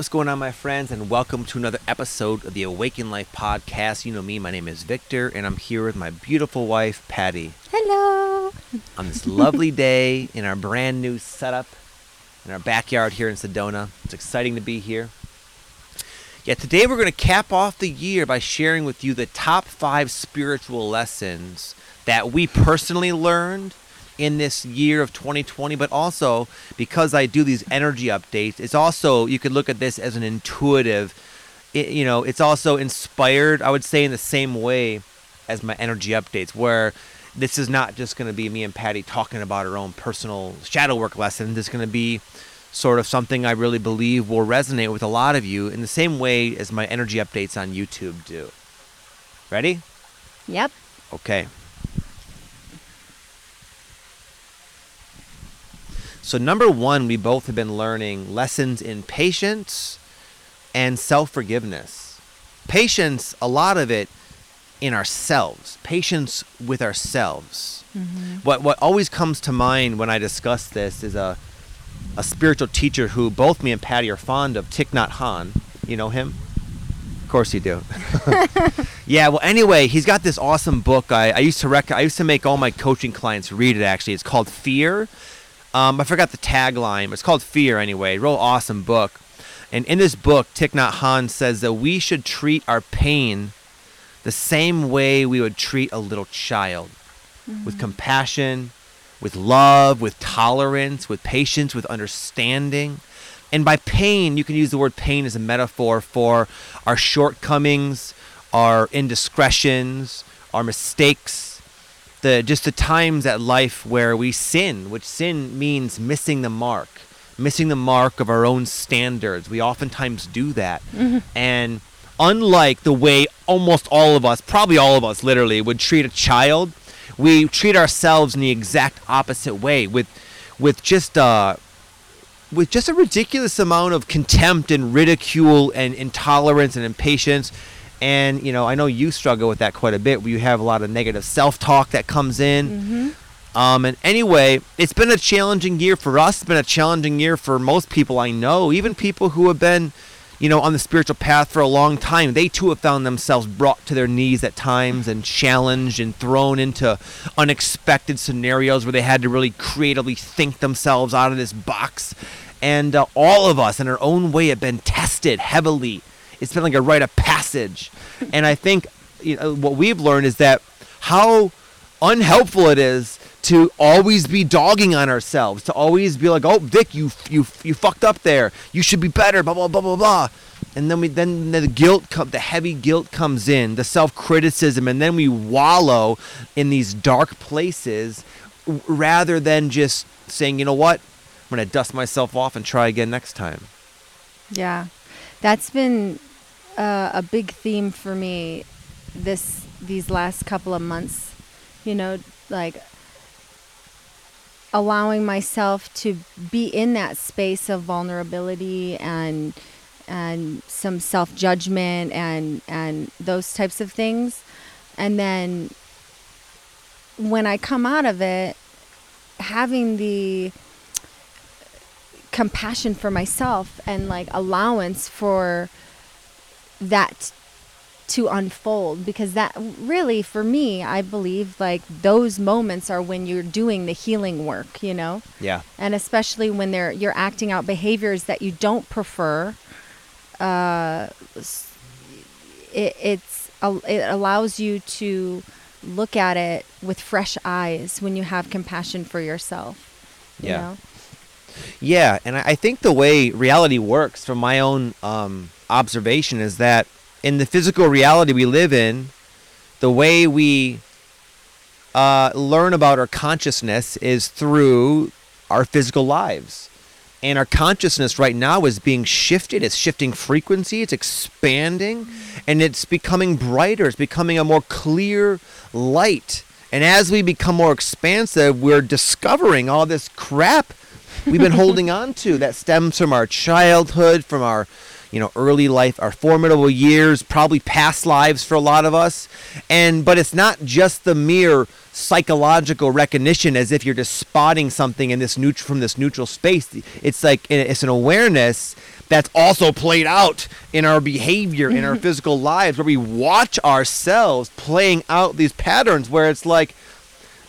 What's going on, my friends, and welcome to another episode of the Awaken Life podcast. You know me, my name is Victor, and I'm here with my beautiful wife, Pattie, Hello. on this lovely day in our brand new setup in our backyard here in Sedona. It's exciting to be here. Yeah, today we're going to cap off the year by sharing with you the top five spiritual lessons that we personally learned in this year of 2020, but also because I do these energy updates, it's also, you could look at this as an intuitive, it, you know, it's also inspired, I would say, in the same way as my energy updates, where this is not just going to be me and Pattie talking about our own personal shadow work lessons. It's going to be sort of something I really believe will resonate with a lot of you in the same way as my energy updates on YouTube do. Ready? Yep. Okay. So, number one, we both have been learning lessons in patience and self forgiveness. Patience, a lot of it in ourselves, patience with ourselves. Mm-hmm. What, what always comes to mind when I discuss this is a, a spiritual teacher who both me and Pattie are fond of, Thich Nhat Hanh. You know him? Of course you do. yeah. Well, anyway, he's got this awesome book. I, I used to rec- I used to make all my coaching clients read it. Actually, it's called Fear. Um, I forgot the tagline. It's called Fear anyway. Real awesome book. And in this book, Thich Nhat Hanh says that we should treat our pain the same way we would treat a little child, with compassion, with love, with tolerance, with patience, with understanding. And by pain, you can use the word pain as a metaphor for our shortcomings, our indiscretions, our mistakes, the just the times at life where we sin, which sin means missing the mark, missing the mark of our own standards. We oftentimes do that. And unlike the way almost all of us, probably all of us literally, would treat a child, we treat ourselves in the exact opposite way with with just uh with just a ridiculous amount of contempt and ridicule and intolerance and impatience. And you know, I know you struggle with that quite a bit. You have a lot of negative self-talk that comes in. Um, and anyway, it's been a challenging year for us. It's been a challenging year for most people I know, even people who have been, you know, on the spiritual path for a long time. They too have found themselves brought to their knees at times and challenged and thrown into unexpected scenarios where they had to really creatively think themselves out of this box. And uh, all of us, in our own way, have been tested heavily. It's been like a rite of passage. and I think you know, what we've learned is that how unhelpful it is to always be dogging on ourselves, to always be like, "Oh, Vic, you you you fucked up there. You should be better." Blah blah blah blah blah. And then we then the guilt come, the heavy guilt comes in, the self criticism, and then we wallow in these dark places, rather than just saying, "You know what? I'm gonna dust myself off and try again next time." Yeah. That's been uh, a big theme for me this these last couple of months. You know, like allowing myself to be in that space of vulnerability and and some self-judgment and and those types of things. And then when I come out of it having the compassion for myself and like allowance for that to unfold because that really for me I believe like those moments are when you're doing the healing work, you know? Yeah. And especially when they're you're acting out behaviors that you don't prefer uh it, it's it allows you to look at it with fresh eyes when you have compassion for yourself. You Yeah. know? Yeah, and I think the way reality works, from my own um, observation, is that in the physical reality we live in, the way we uh, learn about our consciousness is through our physical lives. And our consciousness right now is being shifted. It's shifting frequency, it's expanding, and it's becoming brighter. It's becoming a more clear light. And as we become more expansive, we're discovering all this crap we've been holding on to that stems from our childhood, from our, you know, early life, our formidable years, probably past lives for a lot of us. And but it's not just the mere psychological recognition as if you're just spotting something in this neutral from this neutral space. It's like it's an awareness that's also played out in our behavior in our physical lives where we watch ourselves playing out these patterns where it's like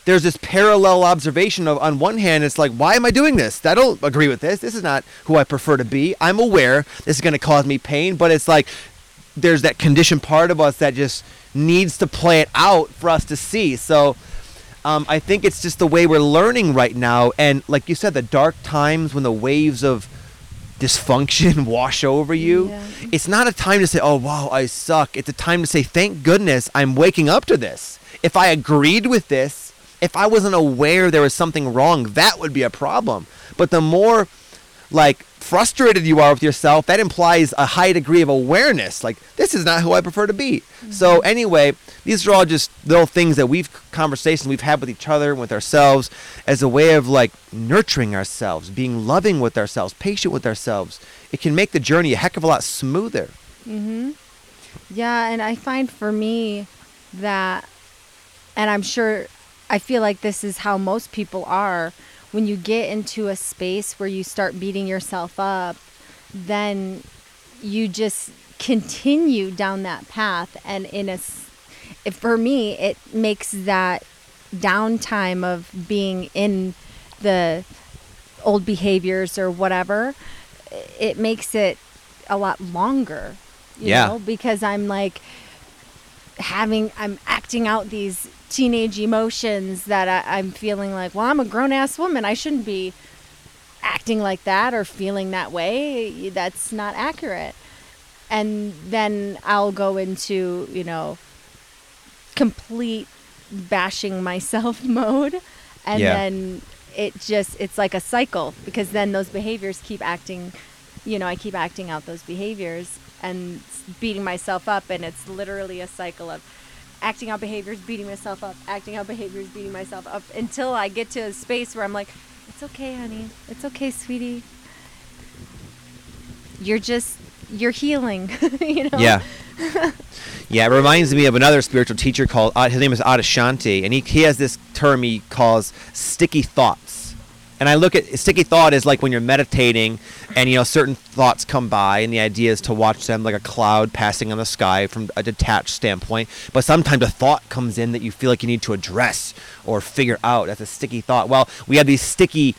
there's this parallel observation of on one hand it's like why am i doing this? I don't agree with this. This is not who i prefer to be. I'm aware this is going to cause me pain but it's like there's that conditioned part of us that just needs to play it out for us to see. So um, i think it's just the way we're learning right now and like you said the dark times when the waves of dysfunction wash over you Yeah. it's not a time to say oh wow i suck. It's a time to say thank goodness i'm waking up to this. If i agreed with this if i wasn't aware there was something wrong that would be a problem. But the more like frustrated you are with yourself that implies a high degree of awareness. Like this is not who i prefer to be. So anyway these are all just little things that we've conversations we've had with each other and with ourselves as a way of like nurturing ourselves being loving with ourselves patient with ourselves. It can make the journey a heck of a lot smoother. Mm-hmm. Yeah, and I find for me that, and I'm sure, I feel like this is how most people are. When you get into a space where you start beating yourself up, then you just continue down that path. And in a, for me, it makes that downtime of being in the old behaviors or whatever, it makes it a lot longer. You Yeah. know, because I'm like having, I'm acting out these teenage emotions that I, I'm feeling like, well, I'm a grown ass woman. I shouldn't be acting like that or feeling that way. That's not accurate. And then I'll go into, you know, complete bashing myself mode. And Yeah. then it just, it's like a cycle because then those behaviors keep acting, you know, I keep acting out those behaviors and beating myself up. And it's literally a cycle of acting out behaviors, beating myself up, acting out behaviors, beating myself up until I get to a space where I'm like, it's okay, honey. It's okay, sweetie. You're just, you're healing, you know? Yeah. yeah, it reminds me of another spiritual teacher called, uh, his name is Adyashanti, and he, he has this term he calls sticky thoughts. And I look at sticky thought is like when you're meditating and, you know, certain thoughts come by, and the idea is to watch them like a cloud passing on the sky from a detached standpoint. But sometimes a thought comes in that you feel like you need to address or figure out. That's a sticky thought. Well, we have these sticky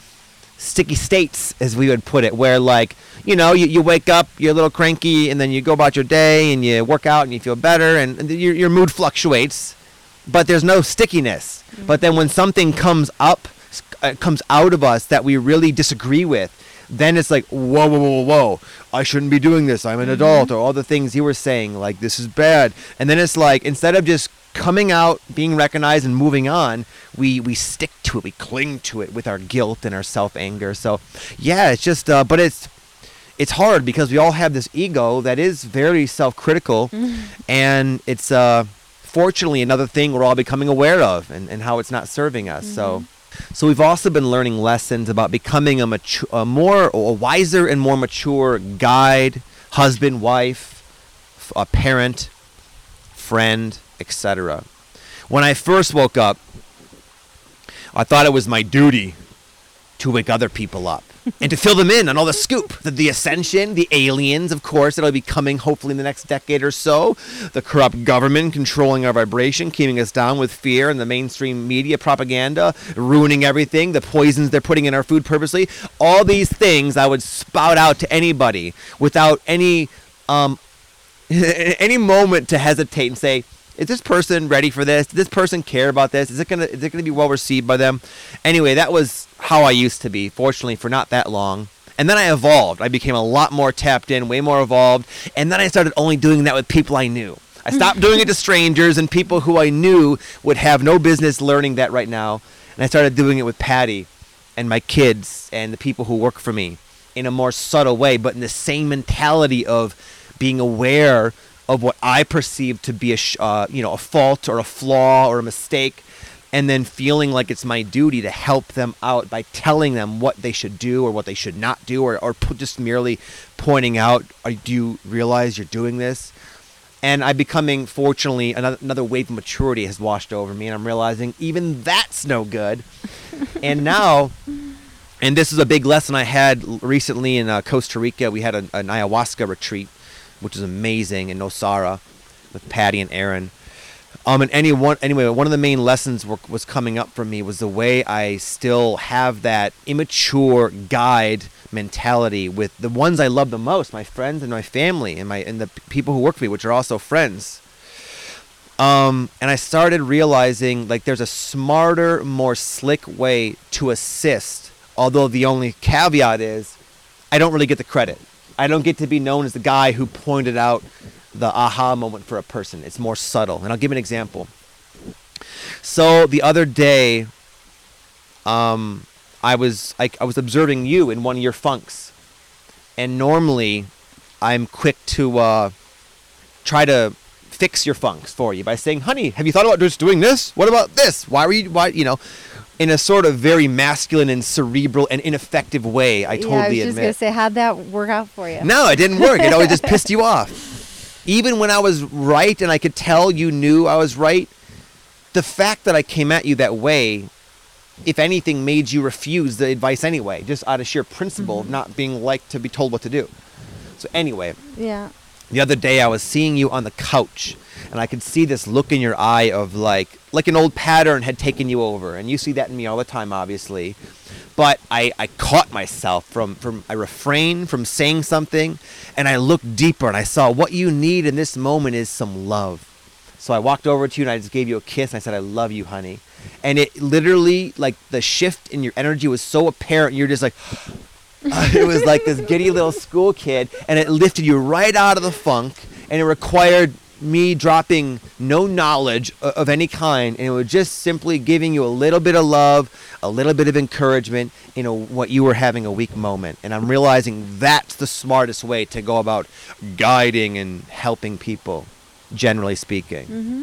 sticky states, as we would put it, where like you know you, you wake up, you're a little cranky, and then you go about your day and you work out and you feel better, and, and your your mood fluctuates, but there's no stickiness. Mm-hmm. But then when something comes up, uh, comes out of us that we really disagree with. Then it's like whoa, whoa, whoa, whoa! I shouldn't be doing this. I'm an adult, or all the things you were saying, like this is bad. And then it's like instead of just coming out, being recognized, and moving on, we we stick to it, we cling to it with our guilt and our self anger. So, yeah, it's just, uh, but it's it's hard because we all have this ego that is very self critical, and it's uh, fortunately another thing we're all becoming aware of, and, and how it's not serving us. So. So we've also been learning lessons about becoming a mature, a more, a wiser and more mature guide, husband, wife, a parent, friend, etc. When I first woke up, I thought it was my duty to wake other people up and to fill them in on all the scoop. The, the ascension, the aliens, of course, that'll be coming hopefully in the next decade or so. The corrupt government controlling our vibration, keeping us down with fear and the mainstream media propaganda, ruining everything, the poisons they're putting in our food purposely. All these things I would spout out to anybody without any um, any moment to hesitate and say, is this person ready for this? Does this person care about this? Is it gonna is it gonna be well received by them? Anyway, that was how I used to be. Fortunately, for not that long. And then I evolved. I became a lot more tapped in, way more evolved. And then I started only doing that with people I knew. I mm. stopped doing it to strangers and people who I knew would have no business learning that right now. And I started doing it with Pattie and my kids and the people who work for me in a more subtle way, but in the same mentality of being aware of what I perceive to be a sh- uh, you know a fault or a flaw or a mistake, and then feeling like it's my duty to help them out by telling them what they should do or what they should not do or, or just merely pointing out "Are- do you realize you're doing this? And i'm becoming fortunately another, another wave of maturity has washed over me and i'm realizing even that's no good. And now and this is a big lesson i had recently in uh, costa rica. We had a, an ayahuasca retreat which is amazing in nosara with patty and aaron um, and any one, anyway, one of the main lessons were, was coming up for me was the way I still have that immature guide mentality with the ones I love the most, my friends and my family, and my and the people who work for me, which are also friends. Um, and I started realizing like there's a smarter, more slick way to assist. Although the only caveat is, I don't really get the credit. I don't get to be known as the guy who pointed out the aha moment for a person. It's more subtle. And I'll give an example. So the other day, um, I was I, I was observing you in one of your funks, and normally, I'm quick to uh, try to fix your funks for you by saying, "Honey, have you thought about just doing this? What about this? Why were you why you know?" In a sort of very masculine and cerebral and ineffective way, I totally yeah, I was just admit. gonna say, how'd that work out for you? No, it didn't work. It always just pissed you off. Even when I was right and I could tell you knew I was right, the fact that I came at you that way, if anything, made you refuse the advice anyway, just out of sheer principle of mm-hmm. not being like to be told what to do. So, anyway, Yeah. the other day I was seeing you on the couch and I could see this look in your eye of like like an old pattern had taken you over and you see that in me all the time obviously but I, I caught myself from, from I refrained from saying something and I looked deeper and I saw what you need in this moment is some love. So I walked over to you and I just gave you a kiss and I said I love you honey. And it literally like the shift in your energy was so apparent you're just like it was like this giddy little school kid, and it lifted you right out of the funk, and it required me dropping no knowledge of any kind, and it was just simply giving you a little bit of love, a little bit of encouragement you know what you were having a weak moment. And I'm realizing that's the smartest way to go about guiding and helping people, generally speaking. Mm-hmm.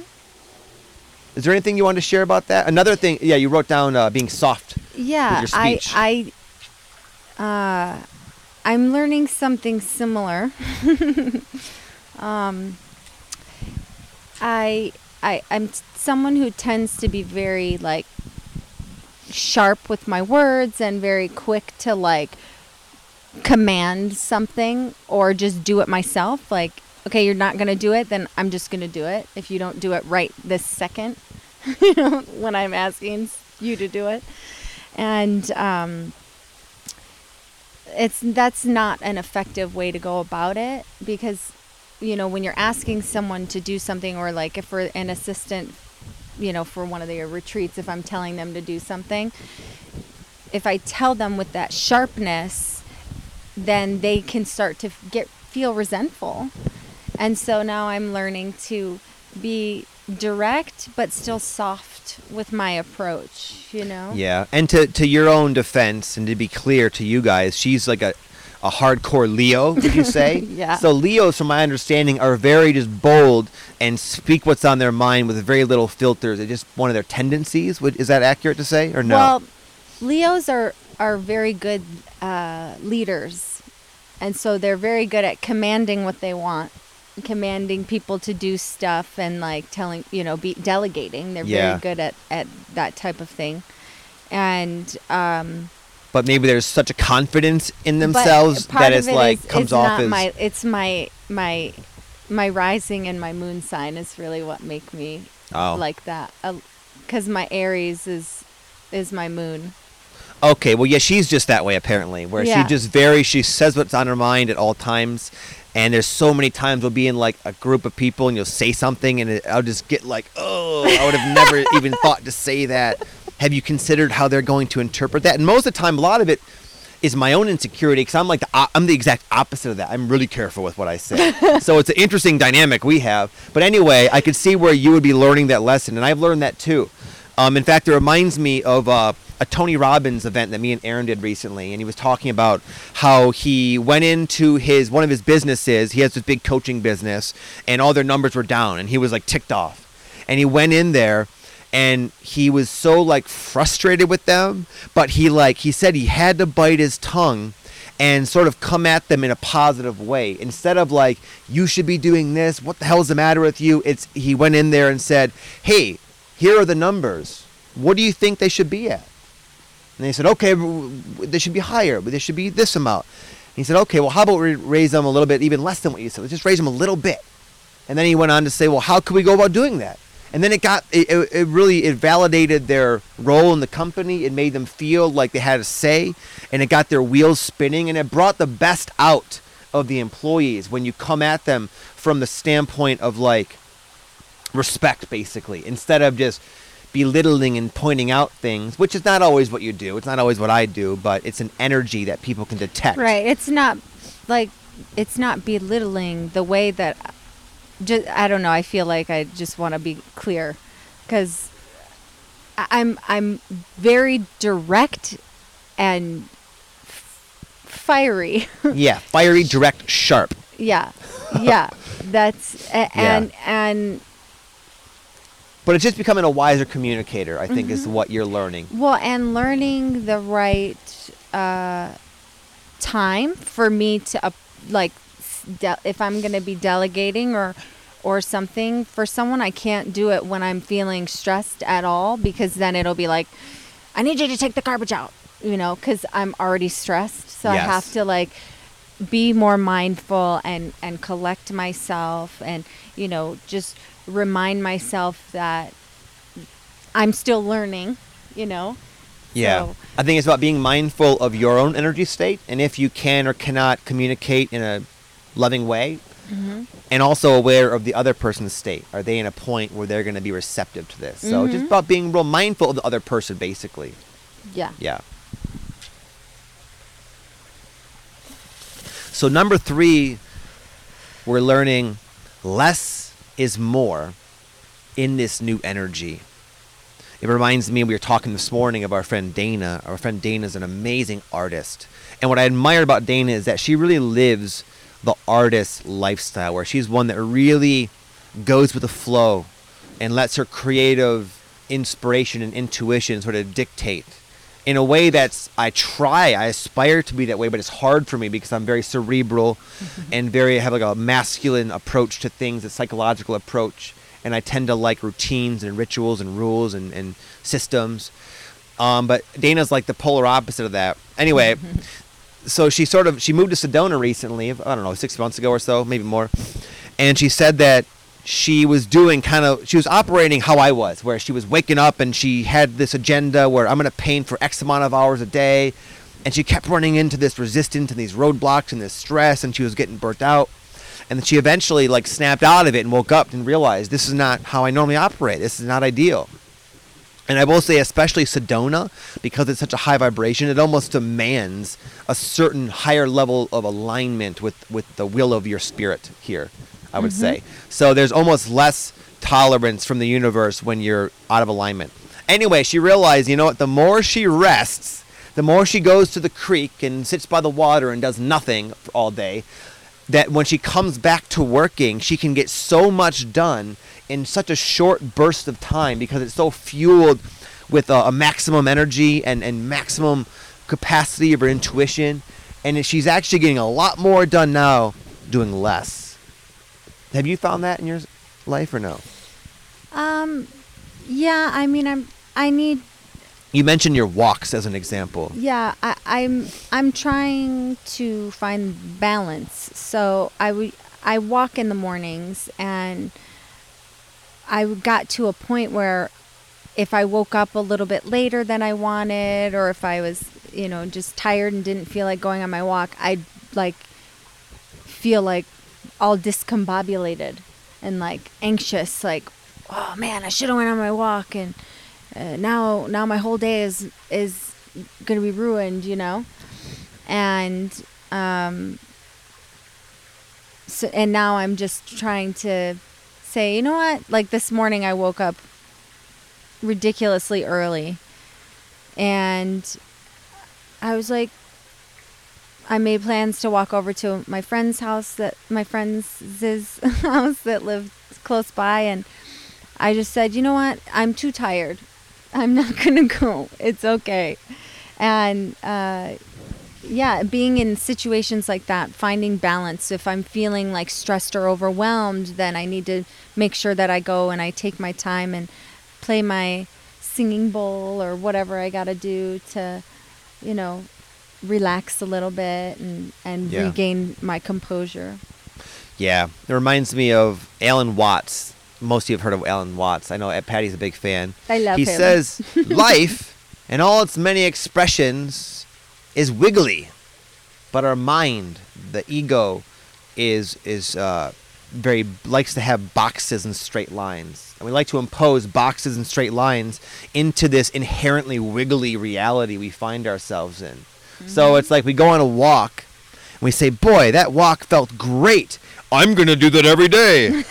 Is there anything you want to share about that? Another thing, yeah, you wrote down uh, being soft. Yeah, i i uh, i'm learning something similar. um, I I I'm someone who tends to be very like sharp with my words and very quick to like command something or just do it myself. Like okay you're not going to do it then i'm just going to do it. If you don't do it right this second you know when i'm asking you to do it. And um it's that's not an effective way to go about it because you know when you're asking someone to do something or like if we're an assistant you know for one of their retreats if i'm telling them to do something if i tell them with that sharpness then they can start to get feel resentful. And so now i'm learning to be direct but still soft with my approach you know? Yeah, and to to your own defense, and to be clear to you guys, she's like a a hardcore Leo. Would you say? Yeah. So Leos, from my understanding, are very just bold and speak what's on their mind with very little filters. It's just one of their tendencies. Would is that accurate to say or no? Well, Leos are are very good uh, leaders, and so they're very good at commanding what they want, commanding people to do stuff, and like telling you know, be delegating. They're Yeah. very good at at that type of thing, and um, but maybe there's such a confidence in themselves that it's it like is- comes it's off as my it's my my my rising and my moon sign is really what make me oh. like that uh, because my Aries is is my moon. Okay, well, yeah, she's just that way apparently, where Yeah. she just very she says what's on her mind at all times, and there's so many times we'll be in like a group of people and you'll say something and it, I'll just get like, oh, I would have never even thought to say that. Have you considered how they're going to interpret that? And most of the time, a lot of it is my own insecurity because I'm like the, I'm the exact opposite of that. I'm really careful with what I say, so it's an interesting dynamic we have. But anyway, I could see where you would be learning that lesson, and I've learned that too. Um, in fact, it reminds me of uh, a Tony Robbins event that me and Aaron did recently, and he was talking about how he went into his one of his businesses. He has this big coaching business, and all their numbers were down, and he was like ticked off. And he went in there, and he was so like frustrated with them but he like he said he had to bite his tongue and sort of come at them in a positive way. Instead of like you should be doing this. What the hell's the matter with you? It's he went in there and said hey here are the numbers. What do you think they should be at? And they said okay they should be higher but they should be this amount. He said okay well how about we raise them a little bit even less than what you said? Let's just raise them a little bit. And then he went on to say well how could we go about doing that and then it got it, it, really it validated their role in the company. It made them feel like they had a say and it got their wheels spinning and it brought the best out of the employees when you come at them from the standpoint of like respect basically instead of just belittling and pointing out things which is not always what you do. It's not always what i do but it's an energy that people can detect. Right. It's not like it's not belittling the way that just I don't know. I feel like I just want to be clear because I'm I'm very direct and f- fiery. yeah fiery direct sharp yeah, yeah. That's a- and and but it's just becoming a wiser communicator i think is what you're learning Well, and learning the right uh, time for me to uh, like de- if I'm going to be delegating or or something for someone, I can't do it when I'm feeling stressed at all because then it'll be like, I need you to take the garbage out, you know, because I'm already stressed. So I have to like be more mindful and and collect myself and you know just remind myself that I'm still learning, you know. Yeah. So- I think it's about being mindful of your own energy state and if you can or cannot communicate in a loving way. Mm-hmm. And also aware of the other person's state. Are they in a point where they're going to be receptive to this? So just mm-hmm. about being real mindful of the other person, basically. Yeah. Yeah. So number three, we're learning less is more in this new energy. It reminds me we were talking this morning of our friend Dana. Our friend Dana is an amazing artist. And what I admire about Dana is that she really lives the artist lifestyle where she's one that really goes with the flow and lets her creative inspiration and intuition sort of dictate in a way that's I try, I aspire to be that way, but it's hard for me because I'm very cerebral and very have like a masculine approach to things, a psychological approach, and I tend to like routines and rituals and rules and, and systems. Um, but Dana's like the polar opposite of that. Anyway, so she sort of she moved to Sedona recently. I don't know, six months ago or so, maybe more. And she said that she was doing kind of she was operating how I was, where she was waking up and she had this agenda where I'm going to paint for X amount of hours a day, and she kept running into this resistance and these roadblocks and this stress, and she was getting burnt out. And she eventually like snapped out of it and woke up and realized this is not how I normally operate. This is not ideal. And I will say, especially Sedona, because it's such a high vibration, it almost demands a certain higher level of alignment with, with the will of your spirit here, I would mm-hmm. say. So there's almost less tolerance from the universe when you're out of alignment. Anyway, she realized, you know what, the more she rests, the more she goes to the creek and sits by the water and does nothing all day, that when she comes back to working, she can get so much done in such a short burst of time because it's so fueled with a, a maximum energy and, and maximum capacity of her intuition. And she's actually getting a lot more done now doing less. Have you found that in your life or no? Um, yeah. I mean, I'm. I need. You mentioned your walks as an example. Yeah. I, I'm. I'm trying to find balance. So I would. I walk in the mornings, and I got to a point where, if I woke up a little bit later than I wanted, or if I was, you know, just tired and didn't feel like going on my walk, I'd like feel like all discombobulated and like anxious, like, oh man, I should have went on my walk, and uh, now now my whole day is is gonna be ruined, you know, and um, so and now I'm just trying to say, you know what, like this morning I woke up ridiculously early, and I was like, I made plans to walk over to my friend's house that my friend's house that lived close by and I just said, you know what? I'm too tired. I'm not gonna go. It's okay. And uh, yeah, being in situations like that, finding balance. If I'm feeling like stressed or overwhelmed, then I need to make sure that I go and I take my time and play my singing bowl or whatever I got to do to, you know, relax a little bit and, and Yeah. regain my composure. Yeah, it reminds me of Alan Watts. Most of you have heard of Alan Watts. I know uh, Pattie's a big fan. I love he him. says life and all its many expressions is wiggly, but our mind, the ego, is is uh, very likes to have boxes and straight lines, and we like to impose boxes and straight lines into this inherently wiggly reality we find ourselves in. So it's like we go on a walk and we say, "Boy, that walk felt great. I'm gonna do that every day."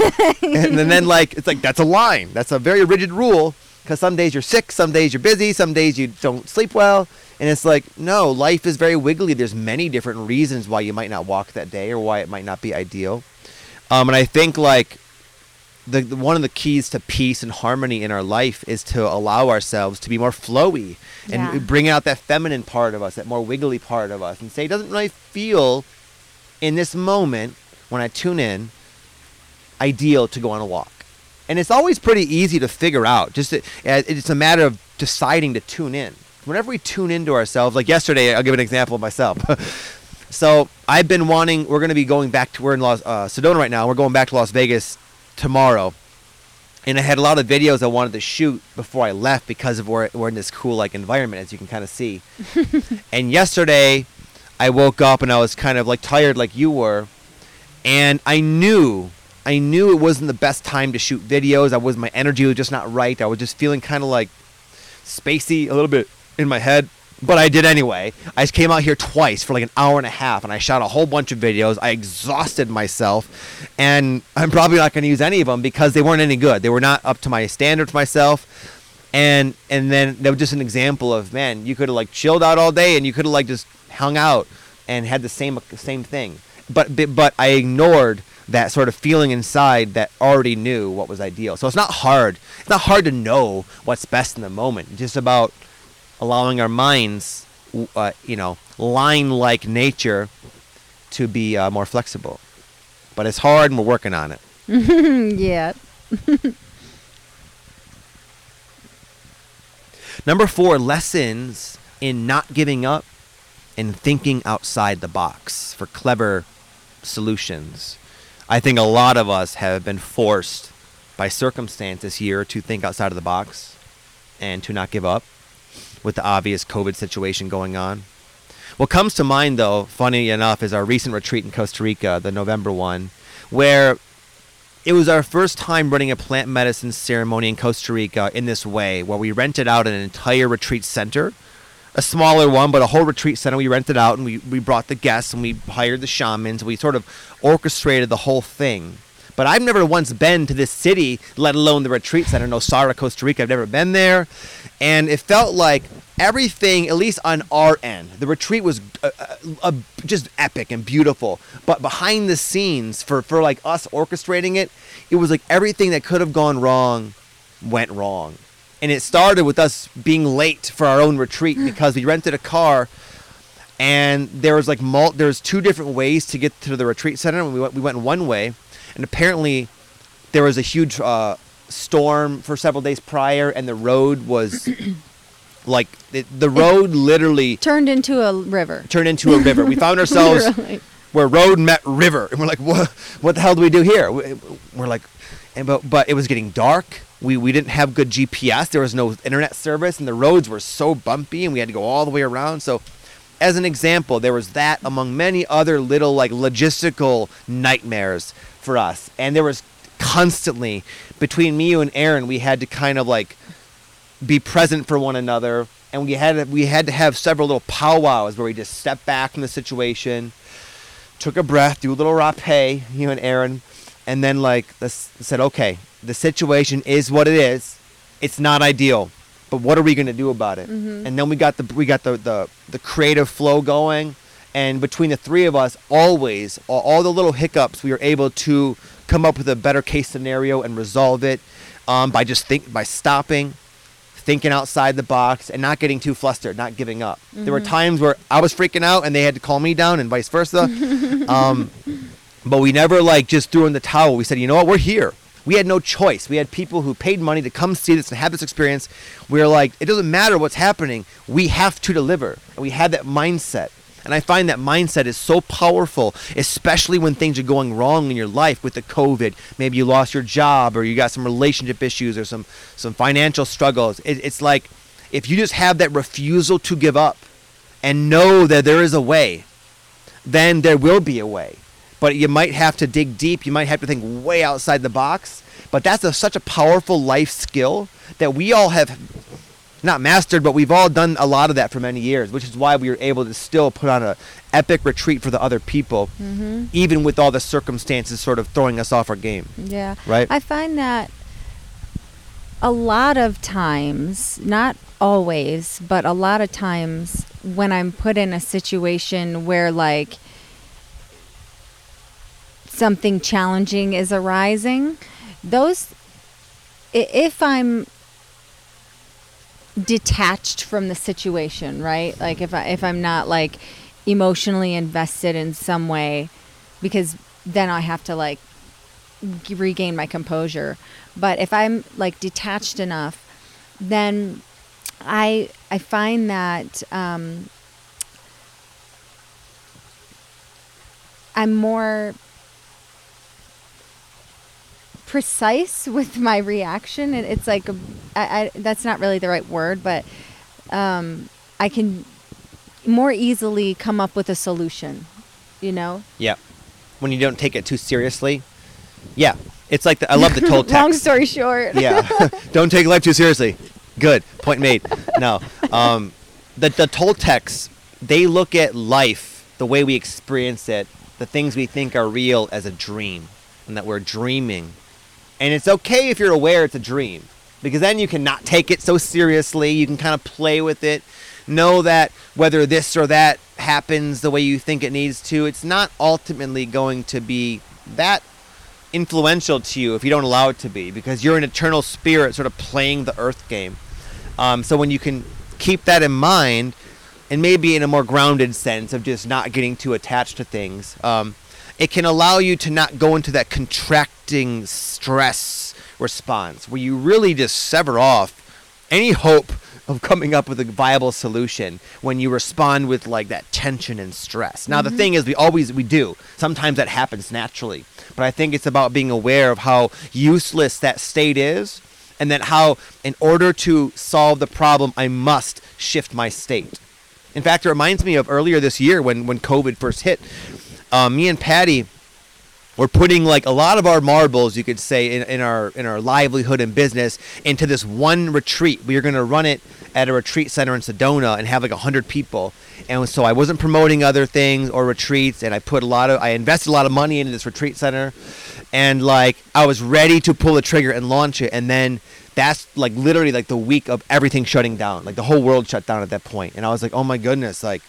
and then, then like it's like that's a line. That's a very rigid rule because some days you're sick, some days you're busy, some days you don't sleep well, and it's like no, life is very wiggly. There's many different reasons why you might not walk that day or why it might not be ideal. Um, and I think like the, the one of the keys to peace and harmony in our life is to allow ourselves to be more flowy and Yeah. bring out that feminine part of us, that more wiggly part of us, and say, it doesn't really feel in this moment when I tune in ideal to go on a walk. And it's always pretty easy to figure out. Just it- uh, it's a matter of deciding to tune in. Whenever we tune into ourselves, like yesterday, I'll give an example of myself. so I've been wanting. We're going to be going back to. We're in Las uh, Sedona right now. We're going back to Las Vegas tomorrow. And I had a lot of videos I wanted to shoot before I left because of we're, we're in this cool like environment, as you can kind of see. and yesterday, I woke up and I was kind of like tired, like you were, and I knew, I knew it wasn't the best time to shoot videos. I was my energy was just not right. I was just feeling kind of like spacey, a little bit in my head. But I did anyway. I came out here twice for like an hour and a half, and I shot a whole bunch of videos. I exhausted myself, and I'm probably not going to use any of them because they weren't any good. They were not up to my standards myself, and and then they were just an example of man, you could have like chilled out all day, and you could have like just hung out and had the same same thing. But but- but I ignored that sort of feeling inside that already knew what was ideal. So it's not hard. It's not hard to know what's best in the moment. It's just about allowing our minds, uh, you know, line-like nature to be uh, more flexible. But it's hard, and we're working on it. yeah. Number four, lessons in not giving up and thinking outside the box for clever solutions. I think a lot of us have been forced by circumstance this year to think outside of the box and to not give up with the obvious COVID situation going on. What comes to mind, though, funny enough, is our recent retreat in Costa Rica, the November one, where it was our first time running a plant medicine ceremony in Costa Rica in this way, where we rented out an entire retreat center, a smaller one, but a whole retreat center. We rented out and we, we brought the guests and we hired the shamans. We sort of orchestrated the whole thing. But I've never once been to this city, let alone the retreat center in Nosara, Costa Rica. I've never been there. And it felt like everything, at least on our end, the retreat was uh, uh, uh, just epic and beautiful. But behind the scenes, for, for like us orchestrating it, it was like everything that could have gone wrong went wrong. And it started with us being late for our own retreat because we rented a car and there was like mul- there was two different ways to get to the retreat center and we went, we went one way and apparently there was a huge uh, storm for several days prior and the road was like the, the road literally Turned into a river. turned into a river. We found ourselves where road met river. And we're like what what the hell do we do here? We- we're like and but but it was getting dark. We we didn't have good gps there was no internet service and the roads were so bumpy and we had to go all the way around. So as an example there was that among many other little like logistical nightmares for us. And there was constantly between me and aaron we had to kind of like be present for one another. And we had to, we had to have several little powwows where we just stepped back from the situation took a breath do a little rapé you and aaron and then like this said okay the situation is what it is. It's not ideal but what are we going to do about it? Mhm. and then we got the we got the, the the creative flow going and between the three of us always all, all the little hiccups we were able to come up with a better case scenario and resolve it um, by just think by stopping, thinking outside the box, and not getting too flustered, not giving up. There were times where I was freaking out and they had to calm me down, and vice versa. um, but we never like just threw in the towel. We said, you know what, we're here. We had no choice. We had people who paid money to come see this and have this experience. We were like, it doesn't matter what's happening. We have to deliver. And we had that mindset. And I find that mindset is so powerful, especially when things are going wrong in your life with the COVID. Maybe you lost your job or you got some relationship issues or some, some financial struggles. It, it's like if you just have that refusal to give up and know that there is a way, then there will be a way. But you might have to dig deep. You might have to think way outside the box. But that's a, such a powerful life skill that we all have not mastered, but we've all done a lot of that for many years, which is why we were able to still put on an epic retreat for the other people, Mm-hmm. even with all the circumstances sort of throwing us off our game. Yeah. Right? I find that a lot of times, not always, but a lot of times when I'm put in a situation where like something challenging is arising, those if I'm detached from the situation, right? Like if I if I'm not like emotionally invested in some way because then I have to like regain my composure. But if I'm like detached enough, then I I find that um, I'm more precise with my reaction. It, it's like a, I, I, that's not really the right word, but um, I can more easily come up with a solution. You know, Yeah. When you don't take it too seriously. Yeah. It's like the, I love the Toltec. long story short. yeah. Don't take life too seriously. Good. Point made. No. Um, the, the Toltecs, they look at life, the way we experience it, the things we think are real as a dream, and that we're dreaming. And it's okay if you're aware it's a dream, because then you can not take it so seriously. You can kind of play with it. Know that whether this or that happens the way you think it needs to, it's not ultimately going to be that influential to you if you don't allow it to be because you're an eternal spirit sort of playing the earth game um, so when you can keep that in mind and maybe in a more grounded sense of just not getting too attached to things um, it can allow you to not go into that contracting stress response where you really just sever off any hope of coming up with a viable solution when you respond with like that tension and stress. Now the mm-hmm. thing is we always we do. Sometimes that happens naturally. But I think it's about being aware of how useless that state is and then how in order to solve the problem I must shift my state. In fact, it reminds me of earlier this year when when COVID first hit. Um, me and Pattie we're putting like a lot of our marbles you could say in, in our in our livelihood and business into this one retreat. We are going to run it at a retreat center in sedona and have like 100 people. And so i wasn't promoting other things or retreats and i put a lot of i invested a lot of money into this retreat center. And like i was ready to pull the trigger and launch it. And then that's like literally like the week of everything shutting down. Like the whole world shut down at that point. And i was like oh my goodness like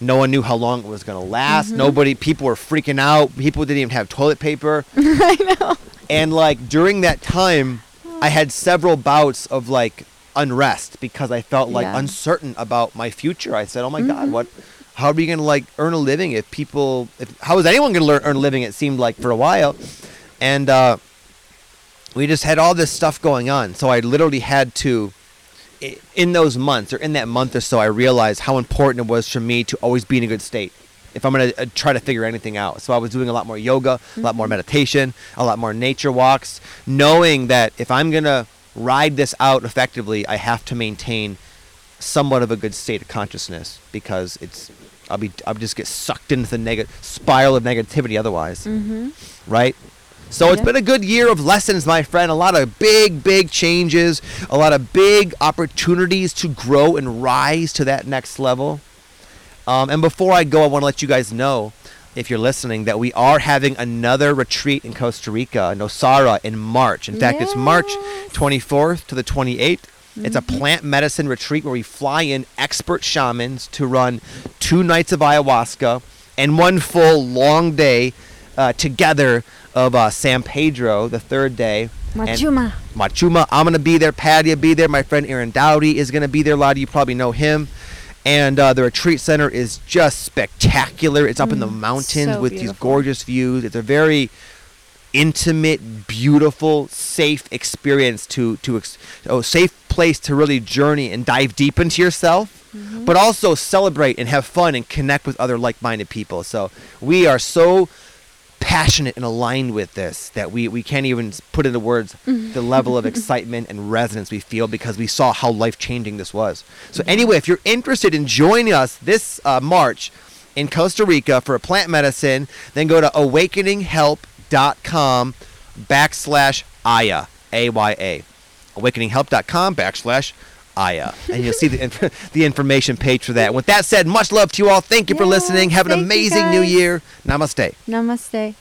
no one knew how long it was going to last. Nobody, people were freaking out. People didn't even have toilet paper. I know. And like during that time, I had several bouts of like unrest because I felt like Yeah. uncertain about my future. I said, "Oh my God, what? How are we going to like earn a living if people? If how is anyone going to learn earn a living? It seemed like for a while, and uh, we just had all this stuff going on. So I literally had to in those months or in that month or so, I realized how important it was for me to always be in a good state. If I'm gonna uh, try to figure anything out, so I was doing a lot more yoga, a lot more meditation, a lot more nature walks, knowing that if I'm gonna ride this out effectively, I have to maintain somewhat of a good state of consciousness because it's I'll be I'll just get sucked into the negative spiral of negativity otherwise, Mm-hmm. right? So it's Yeah. been a good year of lessons, my friend. A lot of big, big changes, a lot of big opportunities to grow and rise to that next level. Um, and before I go, I want to let you guys know, if you're listening, that we are having another retreat in Costa Rica, in Nosara, in March. In fact, it's March 24th to the 28th. It's a plant medicine retreat where we fly in expert shamans to run two nights of ayahuasca and one full long day uh, together of uh, San Pedro, the third day. Huachuma. Huachuma. I'm gonna be there. Pattie will be there. My friend Aaron Doughty is gonna be there. A lot of you probably know him. And uh, the retreat center is just spectacular. It's up in the Mm, mountains so with these gorgeous views. It's a very intimate, beautiful, safe experience to to ex- oh, safe place to really journey and dive deep into yourself, Mm-hmm. but also celebrate and have fun and connect with other like-minded people. So we are so passionate and aligned with this that we, we can't even put into words Mm-hmm. the level of excitement and resonance we feel because we saw how life changing this was. So, anyway, if you're interested in joining us this uh, March in Costa Rica for a plant medicine, then go to awakeninghelp.com backslash Aya, A Y A. Awakeninghelp.com backslash Aya. And you'll see the, inf- the information page for that. With that said, much love to you all. Thank you for listening. Have an amazing new year. Namaste. Namaste.